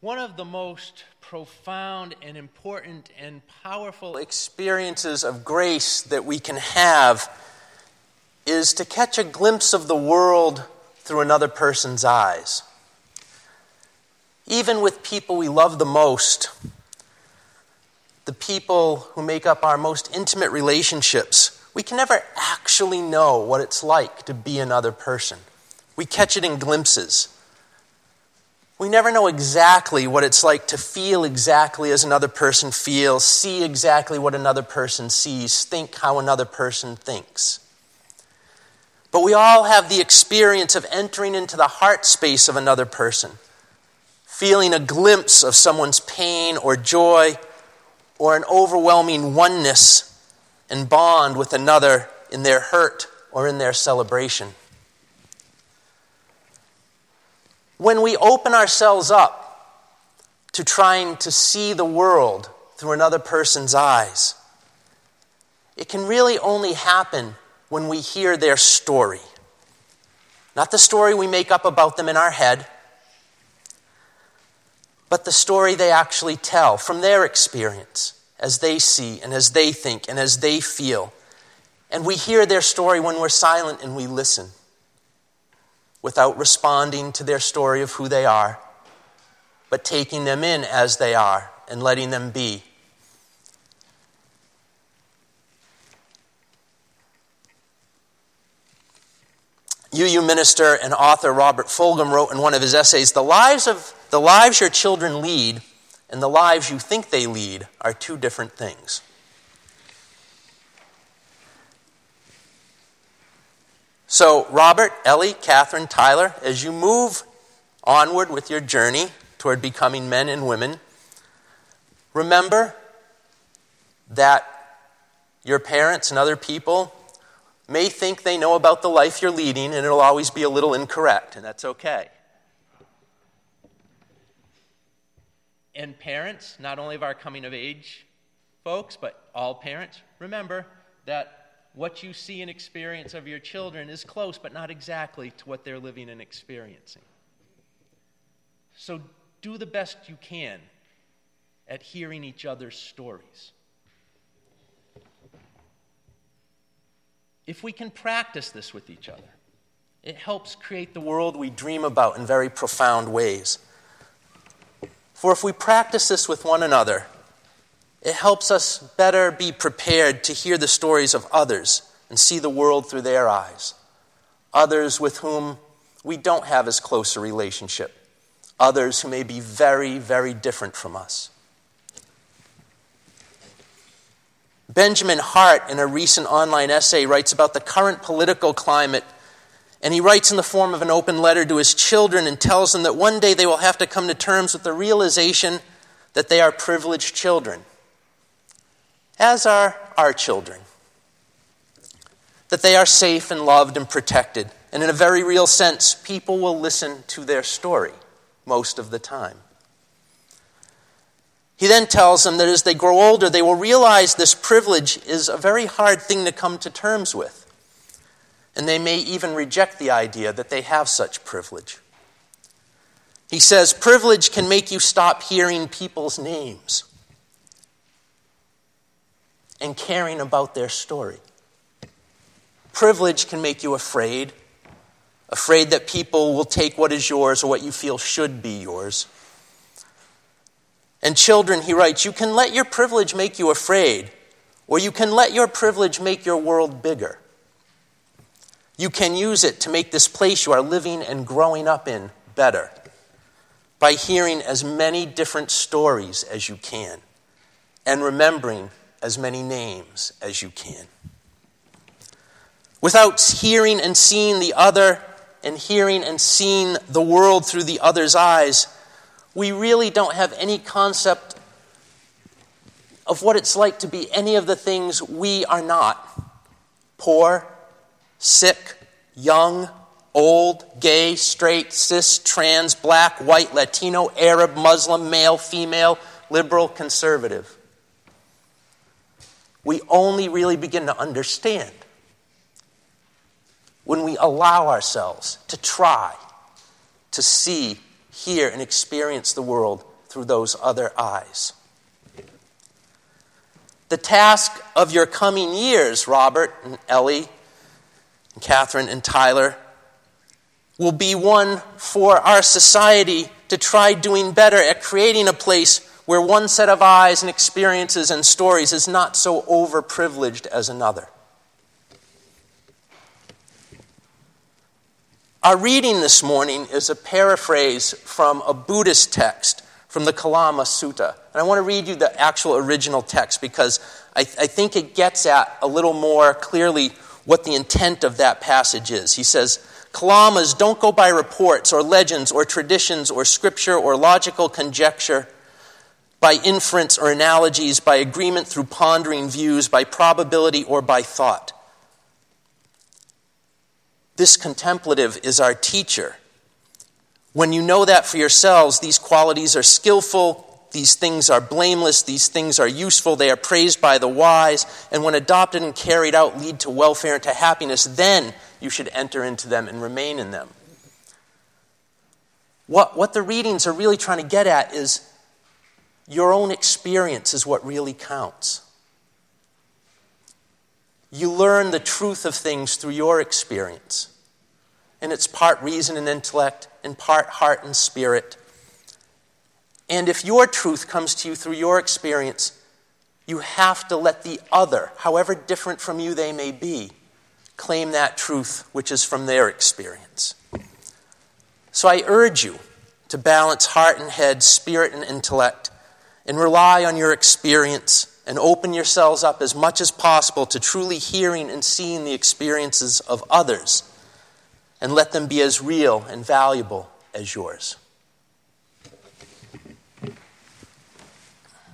One of the most profound and important and powerful experiences of grace that we can have is to catch a glimpse of the world through another person's eyes. Even with people we love the most, the people who make up our most intimate relationships, we can never actually know what it's like to be another person. We catch it in glimpses. We never know exactly what it's like to feel exactly as another person feels, see exactly what another person sees, think how another person thinks. But we all have the experience of entering into the heart space of another person, feeling a glimpse of someone's pain or joy, or an overwhelming oneness and bond with another in their hurt or in their celebration. When we open ourselves up to trying to see the world through another person's eyes, it can really only happen when we hear their story. Not the story we make up about them in our head, but the story they actually tell from their experience as they see and as they think and as they feel. And we hear their story when we're silent and we listen without responding to their story of who they are, but taking them in as they are and letting them be. UU minister and author Robert Fulghum wrote in one of his essays The lives, of, the lives your children lead and the lives you think they lead are two different things. So, Robert, Ellie, Catherine, Tyler, as you move onward with your journey toward becoming men and women, remember that your parents and other people may think they know about the life you're leading, and it'll always be a little incorrect, and that's okay. And parents, not only of our coming of age folks, but all parents, remember that what you see and experience of your children is close, but not exactly to what they're living and experiencing. So do the best you can at hearing each other's stories. If we can practice this with each other, it helps create the world we dream about in very profound ways. For if we practice this with one another, it helps us better be prepared to hear the stories of others and see the world through their eyes. Others with whom we don't have as close a relationship. Others who may be very, very different from us. Benjamin Hart, in a recent online essay, writes about the current political climate. And he writes in the form of an open letter to his children and tells them that one day they will have to come to terms with the realization that they are privileged children as are our children. That they are safe and loved and protected. And in a very real sense, people will listen to their story most of the time. He then tells them that as they grow older, they will realize this privilege is a very hard thing to come to terms with. And they may even reject the idea that they have such privilege. He says, Privilege can make you stop hearing people's names and caring about their story. Privilege can make you afraid, afraid that people will take what is yours or what you feel should be yours. And children, he writes, you can let your privilege make you afraid, or you can let your privilege make your world bigger. You can use it to make this place you are living and growing up in better by hearing as many different stories as you can and remembering as many names as you can. Without hearing and seeing the other and hearing and seeing the world through the other's eyes, we really don't have any concept of what it's like to be any of the things we are not poor, sick, young, old, gay, straight, cis, trans, black, white, Latino, Arab, Muslim, male, female, liberal, conservative we only really begin to understand when we allow ourselves to try to see, hear, and experience the world through those other eyes. The task of your coming years, Robert and Ellie, and Catherine and Tyler, will be one for our society to try doing better at creating a place where one set of eyes and experiences and stories is not so overprivileged as another. Our reading this morning is a paraphrase from a Buddhist text from the Kalama Sutta. And I want to read you the actual original text because I, th- I think it gets at a little more clearly what the intent of that passage is. He says, Kalamas don't go by reports or legends or traditions or scripture or logical conjecture, by inference or analogies, by agreement through pondering views, by probability or by thought. This contemplative is our teacher. When you know that for yourselves, these qualities are skillful, these things are blameless, these things are useful, they are praised by the wise, and when adopted and carried out, lead to welfare and to happiness, then you should enter into them and remain in them. What, what the readings are really trying to get at is your own experience is what really counts. You learn the truth of things through your experience. And it's part reason and intellect, and part heart and spirit. And if your truth comes to you through your experience, you have to let the other, however different from you they may be, claim that truth which is from their experience. So I urge you to balance heart and head, spirit and intellect, and rely on your experience and open yourselves up as much as possible to truly hearing and seeing the experiences of others, and let them be as real and valuable as yours.